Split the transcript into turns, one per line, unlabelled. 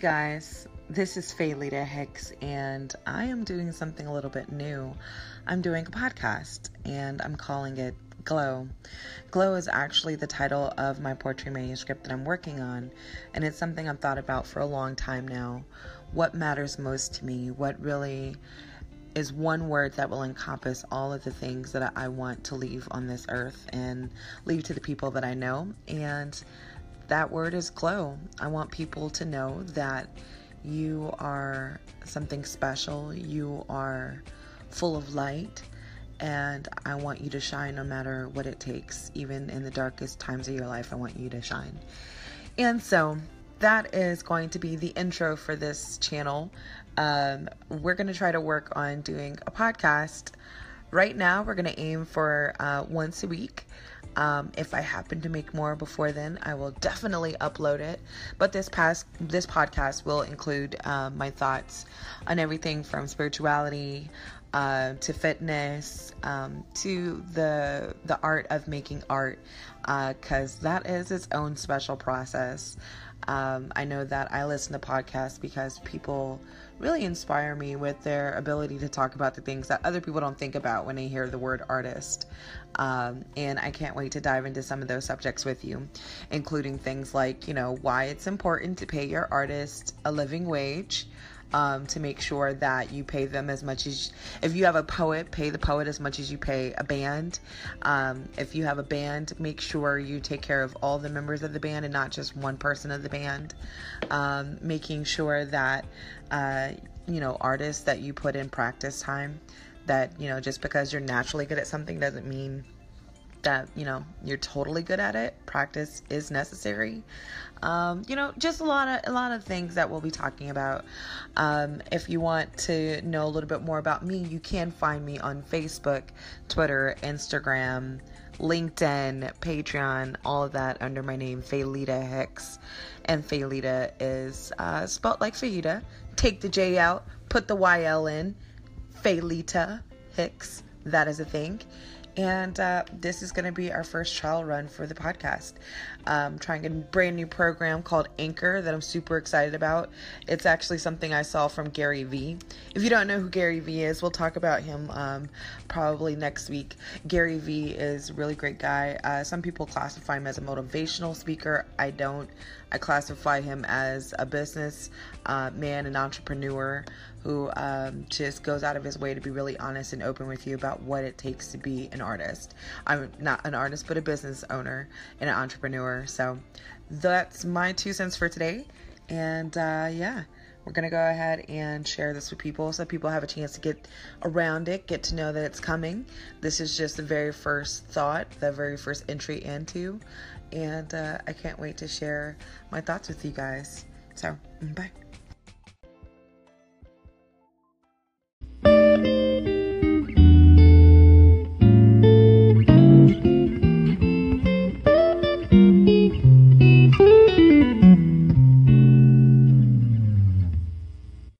guys. This is Faylita Hicks, and I am doing something a little bit new. I'm doing a podcast, and I'm calling it Glow. Glow is actually the title of my poetry manuscript that I'm working on, and it's something I've thought about for a long time now. What matters most to me? What really is one word that will encompass all of the things that I want to leave on this earth and leave to the people that I know. And that word is glow. I want people to know that you are something special, you are full of light, and I want you to shine no matter what it takes. Even in the darkest times of your life, I want you to shine. And so, that is going to be the intro for this channel. Um, we're going to try to work on doing a podcast. Right now, we're going to aim for uh, once a week. Um, if I happen to make more before then, I will definitely upload it. But this past this podcast will include um, my thoughts on everything from spirituality uh, to fitness um, to the the art of making art, because uh, that is its own special process. Um, I know that I listen to podcasts because people really inspire me with their ability to talk about the things that other people don't think about when they hear the word artist. Um, and I can't wait to dive into some of those subjects with you, including things like, you know, why it's important to pay your artist a living wage um, to make sure that you pay them as much as if you have a poet, pay the poet as much as you pay a band. Um, if you have a band, make sure you take care of all the members of the band and not just one person of the band. Um, making sure that uh, you know artists that you put in practice time. That you know just because you're naturally good at something doesn't mean that you know you're totally good at it. Practice is necessary. Um, you know just a lot of a lot of things that we'll be talking about. Um, if you want to know a little bit more about me you can find me on facebook twitter instagram linkedin patreon all of that under my name Faylita hicks. And Faylita is uh, spelled like fajita take the j out put the yl in Faylita hicks. That is a thing and uh, this is going to be our first trial run for the podcast. Um, trying a brand new program called Anchor that I'm super excited about. It's actually something I saw from Gary Vee. If you don't know who Gary Vee is, we'll talk about him um, probably next week. Gary Vee is a really great guy. Uh, some people classify him as a motivational speaker. I don't. I classify him as a business uh, man, an entrepreneur who um, just goes out of his way to be really honest and open with you about what it takes to be an artist. I'm not an artist, but a business owner and an entrepreneur. So that's my two cents for today. And uh, yeah, we're going to go ahead and share this with people so people have a chance to get around it, get to know that it's coming. This is just the very first thought, the very first entry into. And uh, I can't wait to share my thoughts with you guys. So, bye.